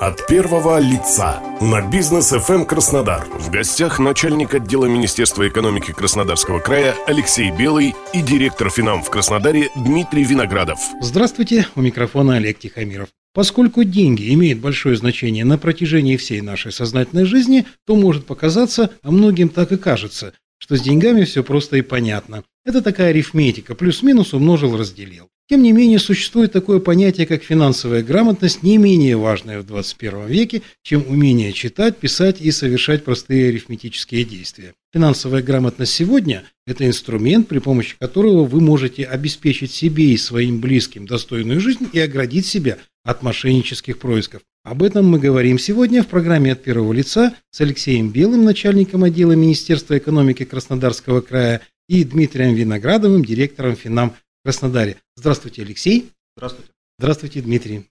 От первого лица на бизнес FM Краснодар. В гостях начальник отдела Министерства экономики Краснодарского края Алексей Белый и директор финам в Краснодаре Дмитрий Виноградов. Здравствуйте, у микрофона Олег Тихомиров. Поскольку деньги имеют большое значение на протяжении всей нашей сознательной жизни, то может показаться, а многим так и кажется, что с деньгами все просто и понятно. Это такая арифметика, плюс-минус умножил, разделил. Тем не менее, существует такое понятие, как финансовая грамотность, не менее важное в 21 веке, чем умение читать, писать и совершать простые арифметические действия. Финансовая грамотность сегодня – это инструмент, при помощи которого вы можете обеспечить себе и своим близким достойную жизнь и оградить себя от мошеннических происков. Об этом мы говорим сегодня в программе «От первого лица» с Алексеем Белым, начальником отдела Министерства экономики Краснодарского края, и Дмитрием Виноградовым, директором Финам Краснодаре. Здравствуйте, Алексей. Здравствуйте. Здравствуйте, Дмитрий.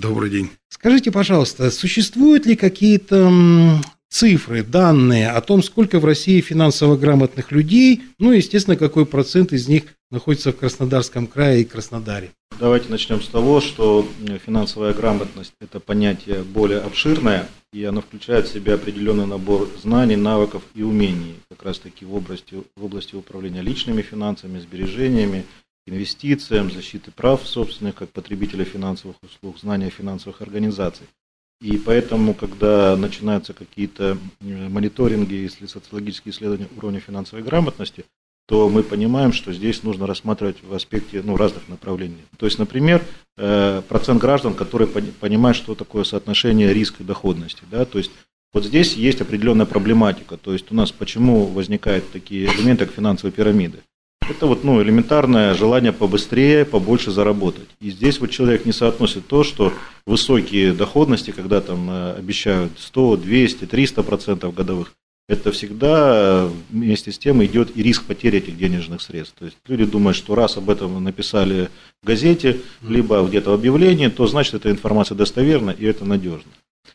Добрый день. Скажите, пожалуйста, существуют ли какие-то цифры, данные о том, сколько в России финансово грамотных людей, ну, естественно, какой процент из них находится в Краснодарском крае и Краснодаре? Давайте начнем с того, что финансовая грамотность – это понятие более обширное, и оно включает в себя определенный набор знаний, навыков и умений, как раз таки в области, в области управления личными финансами, сбережениями, инвестициям, защиты прав собственных как потребителя финансовых услуг, знания финансовых организаций. И поэтому, когда начинаются какие-то мониторинги, если социологические исследования уровня финансовой грамотности, то мы понимаем, что здесь нужно рассматривать в аспекте ну, разных направлений. То есть, например, э, процент граждан, которые понимают, что такое соотношение риска и доходности. Да? То есть, вот здесь есть определенная проблематика. То есть, у нас почему возникают такие элементы, как финансовые пирамиды? Это вот ну, элементарное желание побыстрее, побольше заработать. И здесь вот человек не соотносит то, что высокие доходности, когда там э, обещают 100, 200, 300 процентов годовых, это всегда вместе с тем идет и риск потери этих денежных средств. То есть люди думают, что раз об этом написали в газете, либо где-то в объявлении, то значит эта информация достоверна и это надежно.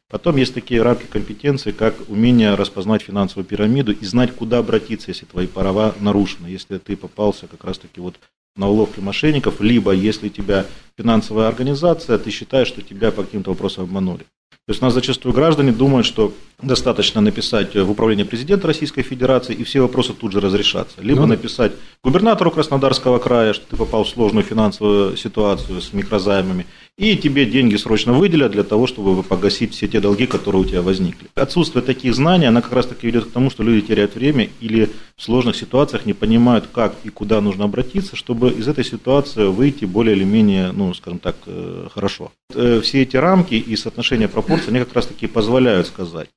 Потом есть такие рамки компетенции, как умение распознать финансовую пирамиду и знать, куда обратиться, если твои права нарушены, если ты попался как раз-таки вот на уловки мошенников, либо если тебя финансовая организация, ты считаешь, что тебя по каким-то вопросам обманули. То есть у нас зачастую граждане думают, что достаточно написать в управление президента Российской Федерации, и все вопросы тут же разрешатся. Либо ну, написать губернатору Краснодарского края, что ты попал в сложную финансовую ситуацию с микрозаймами, и тебе деньги срочно выделят для того, чтобы погасить все те долги, которые у тебя возникли. Отсутствие таких знаний, она как раз таки ведет к тому, что люди теряют время или в сложных ситуациях не понимают, как и куда нужно обратиться, чтобы из этой ситуации выйти более или менее, ну, скажем так, э, хорошо. Э, все эти рамки и соотношения пропорций, они как раз таки позволяют сказать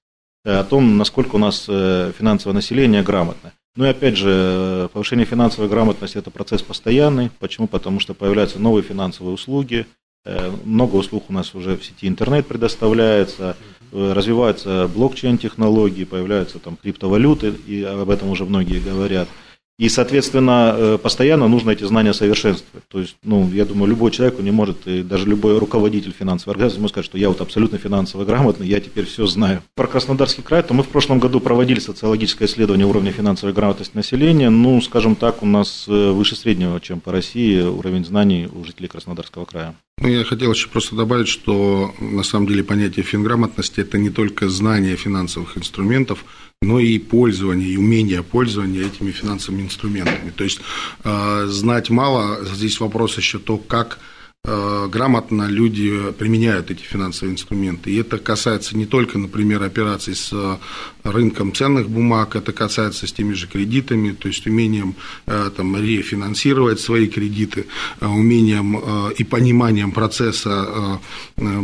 э, о том, насколько у нас финансовое население грамотно. Ну и опять же, повышение финансовой грамотности – это процесс постоянный. Почему? Потому что появляются новые финансовые услуги, Э, много услуг у нас уже в сети интернет предоставляется, э, развиваются блокчейн-технологии, появляются там криптовалюты, и об этом уже многие говорят. И, соответственно, э, постоянно нужно эти знания совершенствовать. То есть, ну, я думаю, любой человек не может, и даже любой руководитель финансовой организации может сказать, что я вот абсолютно финансово грамотный, я теперь все знаю. Про Краснодарский край, то мы в прошлом году проводили социологическое исследование уровня финансовой грамотности населения. Ну, скажем так, у нас выше среднего, чем по России, уровень знаний у жителей Краснодарского края. Ну, я хотел еще просто добавить, что на самом деле понятие финграмотности – это не только знание финансовых инструментов, но и пользование, и умение пользования этими финансовыми инструментами. То есть э, знать мало, здесь вопрос еще то, как грамотно люди применяют эти финансовые инструменты. И это касается не только, например, операций с э, рынком ценных бумаг, это касается с теми же кредитами, то есть умением э, там, рефинансировать свои кредиты, умением и пониманием процесса,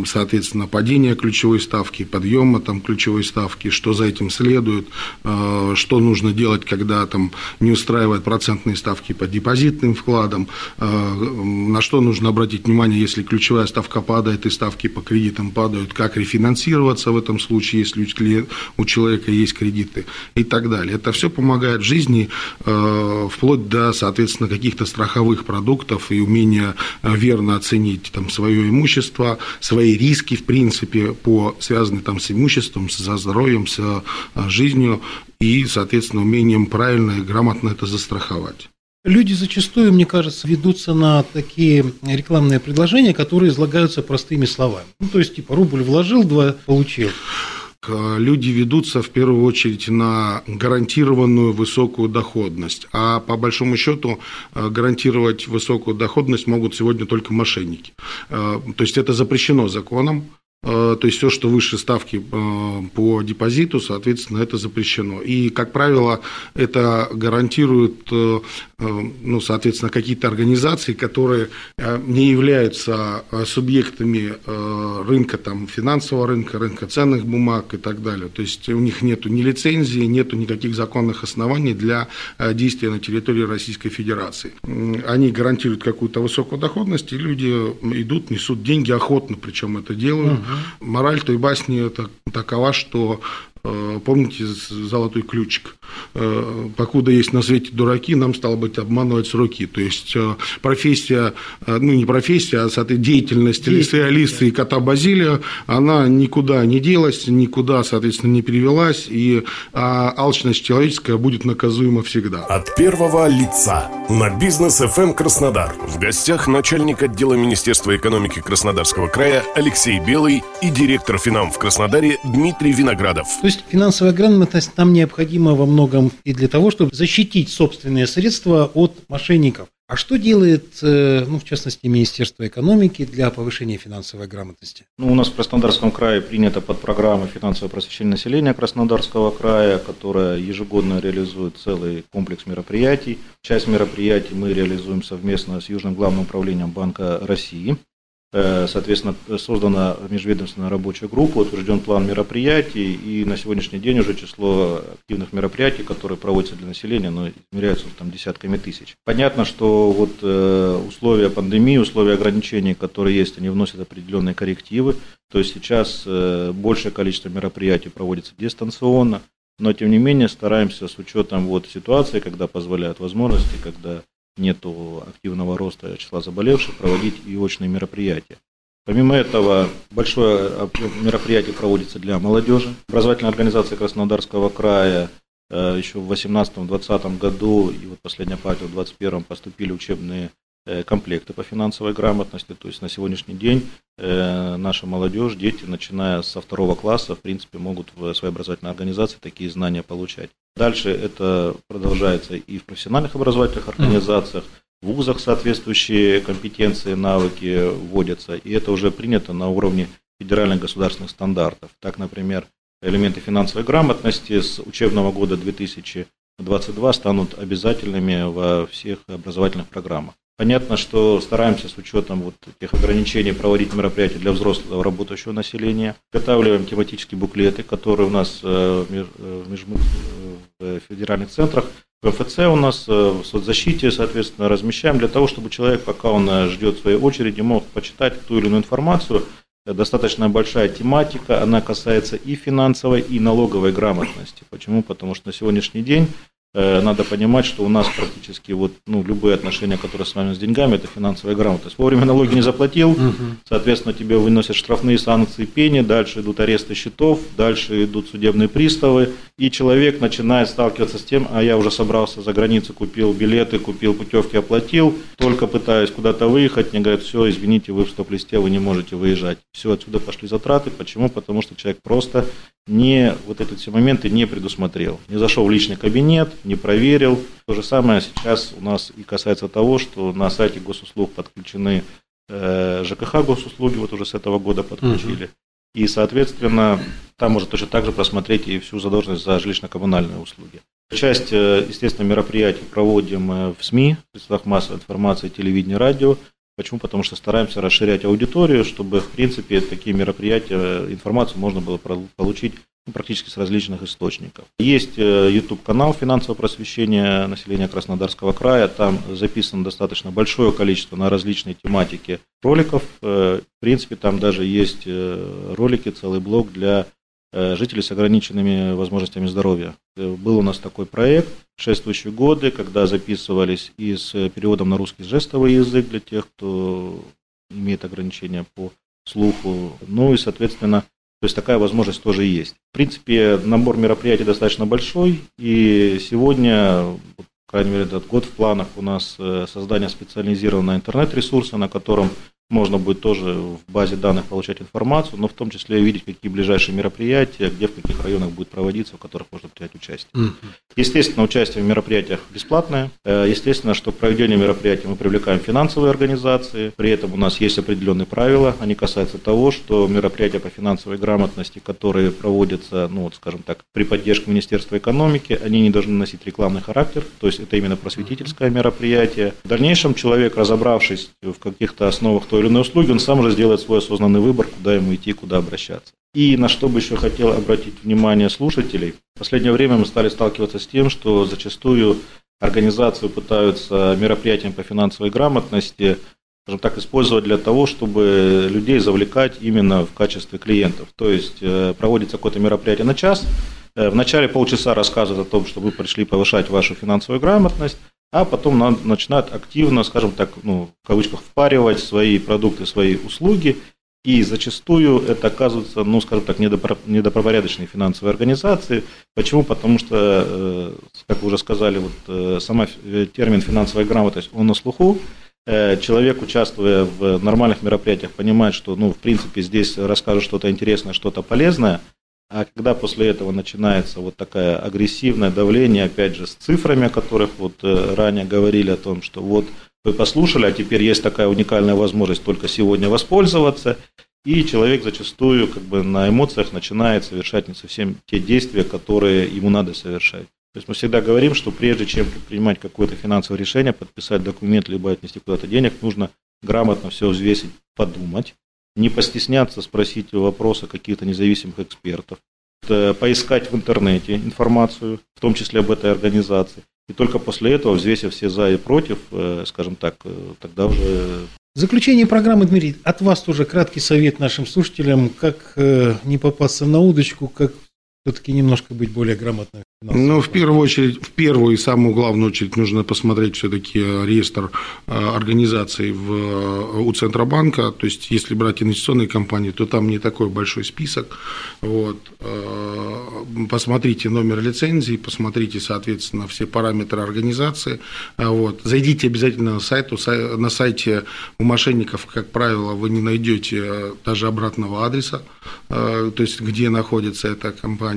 соответственно, падения ключевой ставки, подъема там, ключевой ставки, что за этим следует, что нужно делать, когда там, не устраивают процентные ставки по депозитным вкладам, на что нужно обратить внимание, если ключевая ставка падает и ставки по кредитам падают, как рефинансироваться в этом случае, если у человека есть кредиты и так далее. Это все помогает жизни э, вплоть до, соответственно, каких-то страховых продуктов и умения э, верно оценить там, свое имущество, свои риски, в принципе, по, связанные там, с имуществом, со здоровьем, с э, жизнью и, соответственно, умением правильно и грамотно это застраховать. Люди зачастую, мне кажется, ведутся на такие рекламные предложения, которые излагаются простыми словами. Ну, то есть, типа, рубль вложил, два получил. Люди ведутся в первую очередь на гарантированную высокую доходность. А по большому счету э, гарантировать высокую доходность могут сегодня только мошенники. Э, то есть это запрещено законом. Э, то есть все, что выше ставки по депозиту, соответственно, это запрещено. И, как правило, это гарантирует, ну, соответственно, какие-то организации, которые не являются субъектами рынка, там, финансового рынка, рынка ценных бумаг и так далее. То есть у них нет ни лицензии, нет никаких законных оснований для действия на территории Российской Федерации. Они гарантируют какую-то высокую доходность, и люди идут, несут деньги охотно, причем это делают. Мораль той басни такова, что Э, помните золотой ключик? Э, покуда есть на свете дураки, нам стало быть обманывать сроки. То есть э, профессия, ну не профессия, а соответственно, деятельность индустриалиста и кота Базилия, она никуда не делась, никуда, соответственно, не перевелась, и а алчность человеческая будет наказуема всегда. От первого лица на бизнес FM эм Краснодар. В гостях начальник отдела Министерства экономики Краснодарского края Алексей Белый и директор финам в Краснодаре Дмитрий Виноградов. Есть финансовая грамотность нам необходима во многом и для того, чтобы защитить собственные средства от мошенников. А что делает, э, ну, в частности, Министерство экономики для повышения финансовой грамотности? Ну, у нас в Краснодарском крае принято под программу финансового просвещения населения Краснодарского края, которая ежегодно реализует целый комплекс мероприятий. Часть мероприятий мы реализуем совместно с Южным главным управлением Банка России. Э, соответственно, создана межведомственная рабочая группа, утвержден план мероприятий, и на сегодняшний день уже число активных мероприятий, которые проводятся для населения, но измеряются там десятками тысяч. Понятно, что вот э, условия пандемии, условия ограничений, которые есть, они вносят определенные коррективы. То есть сейчас э, большее количество мероприятий проводится дистанционно, но тем не менее стараемся с учетом вот ситуации, когда позволяют возможности, когда нет активного роста числа заболевших, проводить и очные мероприятия. Помимо этого, большое мероприятие проводится для молодежи. Образовательная организация Краснодарского края э, еще в 2018-2020 году и вот последняя партия в 2021 поступили учебные комплекты по финансовой грамотности. То есть на сегодняшний день э, наша молодежь, дети, начиная со второго класса, в принципе, могут в своей образовательной организации такие знания получать. Дальше это продолжается и в профессиональных образовательных организациях, в вузах соответствующие компетенции, навыки вводятся, и это уже принято на уровне федеральных государственных стандартов. Так, например, элементы финансовой грамотности с учебного года 2022 станут обязательными во всех образовательных программах. Понятно, что стараемся с учетом вот этих ограничений проводить мероприятия для взрослого работающего населения. Готавливаем тематические буклеты, которые у нас э, э, в федеральных центрах. В МФЦ у нас э, в соцзащите, соответственно, размещаем для того, чтобы человек, пока он ждет своей очереди, мог почитать ту или иную информацию. Достаточно большая тематика, она касается и финансовой, и налоговой грамотности. Почему? Потому что на сегодняшний день Э, надо понимать, что у нас практически вот, ну, любые отношения, которые связаны с деньгами, это финансовая грамотность. Вовремя налоги не заплатил, угу. соответственно, тебе выносят штрафные санкции, пени, дальше идут аресты счетов, дальше идут судебные приставы, и человек начинает сталкиваться с тем, а я уже собрался за границу, купил билеты, купил путевки, оплатил, только пытаюсь куда-то выехать, мне говорят, все, извините, вы в стоп-листе, вы не можете выезжать. Все, отсюда пошли затраты. Почему? Потому что человек просто не, вот эти все моменты не предусмотрел. Не зашел в личный кабинет, не проверил. То же самое сейчас у нас и касается того, что на сайте госуслуг подключены э, ЖКХ госуслуги, вот уже с этого года подключили. Угу. И, соответственно, там можно точно так же просмотреть и всю задолженность за жилищно-коммунальные услуги. Часть, э, естественно, мероприятий проводим э, в СМИ, в средствах массовой информации, телевидении, радио. Почему? Потому что стараемся расширять аудиторию, чтобы, в принципе, такие мероприятия, информацию можно было получить практически с различных источников. Есть э, YouTube-канал финансового просвещения населения Краснодарского края. Там записано достаточно большое количество на различные тематики роликов. Э, в принципе, там даже есть э, ролики, целый блог для жителей с ограниченными возможностями здоровья. Был у нас такой проект в шествующие годы, когда записывались и с переводом на русский жестовый язык для тех, кто имеет ограничения по слуху, ну и, соответственно, то есть такая возможность тоже есть. В принципе, набор мероприятий достаточно большой, и сегодня по крайней мере, этот год в планах у нас э, создание специализированного интернет-ресурса, на котором можно будет тоже в базе данных получать информацию, но в том числе видеть, какие ближайшие мероприятия, где в каких районах будет проводиться, в которых можно принять участие. Mm-hmm. Естественно, участие в мероприятиях бесплатное. Э, естественно, что к проведению мероприятий мы привлекаем финансовые организации. При этом у нас есть определенные правила. Они касаются того, что мероприятия по финансовой грамотности, которые проводятся, ну вот, скажем так, при поддержке Министерства экономики, они не должны носить рекламный характер. То есть это именно просветительское мероприятие. В дальнейшем человек, разобравшись в каких-то основах той той или иной услуги, он сам уже сделает свой осознанный выбор, куда ему идти, куда обращаться. И на что бы еще хотел обратить внимание слушателей. В последнее время мы стали сталкиваться с тем, что зачастую организации пытаются мероприятиям по финансовой грамотности скажем так, использовать для того, чтобы людей завлекать именно в качестве клиентов. То есть э, проводится какое-то мероприятие на час, э, в начале полчаса рассказывают о том, что вы пришли повышать вашу финансовую грамотность, а потом начинают активно, скажем так, ну, в кавычках, впаривать свои продукты, свои услуги, и зачастую это оказывается, ну, скажем так, недопропорядочные финансовые организации. Почему? Потому что, э, как вы уже сказали, вот э, сама э, термин финансовая грамотность, он на слуху. Человек, участвуя в нормальных мероприятиях, понимает, что, ну, в принципе, здесь расскажут что-то интересное, что-то полезное, а когда после этого начинается вот такое агрессивное давление, опять же, с цифрами, о которых вот э, ранее говорили о том, что вот вы послушали, а теперь есть такая уникальная возможность только сегодня воспользоваться, и человек зачастую как бы на эмоциях начинает совершать не совсем те действия, которые ему надо совершать. То есть мы всегда говорим, что прежде чем принимать какое-то финансовое решение, подписать документ, либо отнести куда-то денег, нужно грамотно все взвесить, подумать, не постесняться спросить вопросы каких-то независимых экспертов, поискать в интернете информацию, в том числе об этой организации. И только после этого, взвесив все за и против, э, скажем так, э, тогда уже... В заключение программы, Дмитрий, от вас тоже краткий совет нашим слушателям, как э, не попасться на удочку, как все-таки немножко быть более грамотным. Ну, в первую очередь, в первую и самую главную очередь нужно посмотреть все-таки реестр э, организаций в, э, у Центробанка. То есть, если брать инвестиционные компании, то там не такой большой список. Вот. Э, посмотрите номер лицензии, посмотрите, соответственно, все параметры организации. Вот. Зайдите обязательно на сайт. На сайте у мошенников, как правило, вы не найдете даже обратного адреса, то есть, где находится эта компания.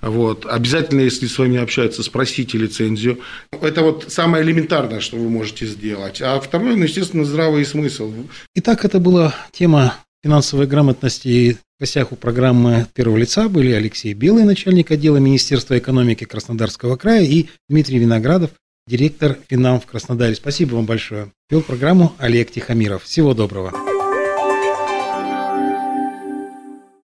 Вот. Обязательно, если с вами общаются, спросите лицензию. Это вот самое элементарное, что вы можете сделать. А второе, ну, естественно, здравый смысл. Итак, это была тема финансовой грамотности. В гостях у программы первого лица были Алексей Белый, начальник отдела Министерства экономики Краснодарского края, и Дмитрий Виноградов, директор Финам в Краснодаре. Спасибо вам большое. Вел программу Олег Тихомиров. Всего доброго.